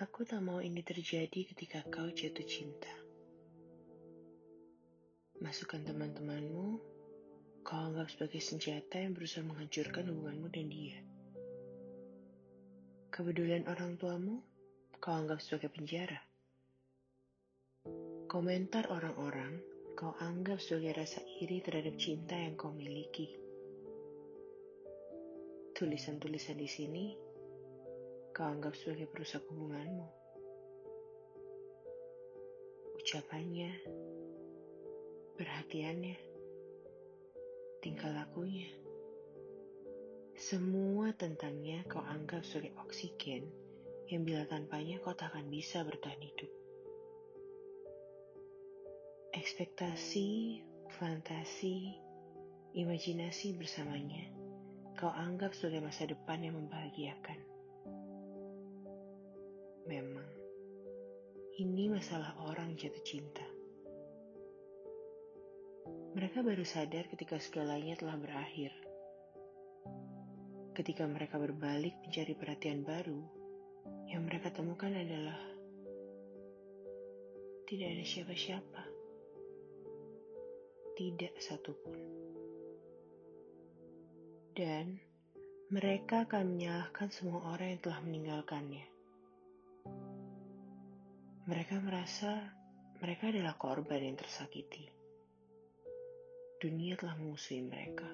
tak mau ini terjadi ketika kau jatuh cinta. Masukkan teman-temanmu, kau anggap sebagai senjata yang berusaha menghancurkan hubunganmu dan dia. Kepedulian orang tuamu, kau anggap sebagai penjara. Komentar orang-orang, kau anggap sebagai rasa iri terhadap cinta yang kau miliki. Tulisan-tulisan di sini kau anggap sebagai perusak hubunganmu. Ucapannya, perhatiannya, tingkah lakunya. Semua tentangnya kau anggap sebagai oksigen yang bila tanpanya kau tak akan bisa bertahan hidup. Ekspektasi, fantasi, imajinasi bersamanya kau anggap sebagai masa depan yang membahagiakan. Memang, ini masalah orang jatuh cinta. Mereka baru sadar ketika segalanya telah berakhir. Ketika mereka berbalik mencari perhatian baru, yang mereka temukan adalah tidak ada siapa-siapa. Tidak satupun. Dan mereka akan menyalahkan semua orang yang telah meninggalkannya. Mereka merasa mereka adalah korban yang tersakiti. Dunia telah memusuhi mereka.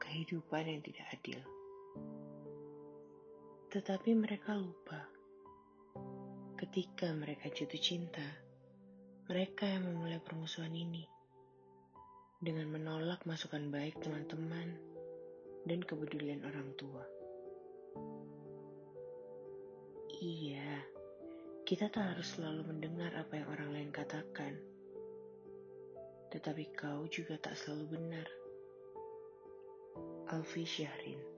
Kehidupan yang tidak adil. Tetapi mereka lupa. Ketika mereka jatuh cinta, mereka yang memulai permusuhan ini dengan menolak masukan baik teman-teman dan kepedulian orang tua. Iya, kita tak harus selalu mendengar apa yang orang lain katakan, tetapi kau juga tak selalu benar. Alfi Syahrin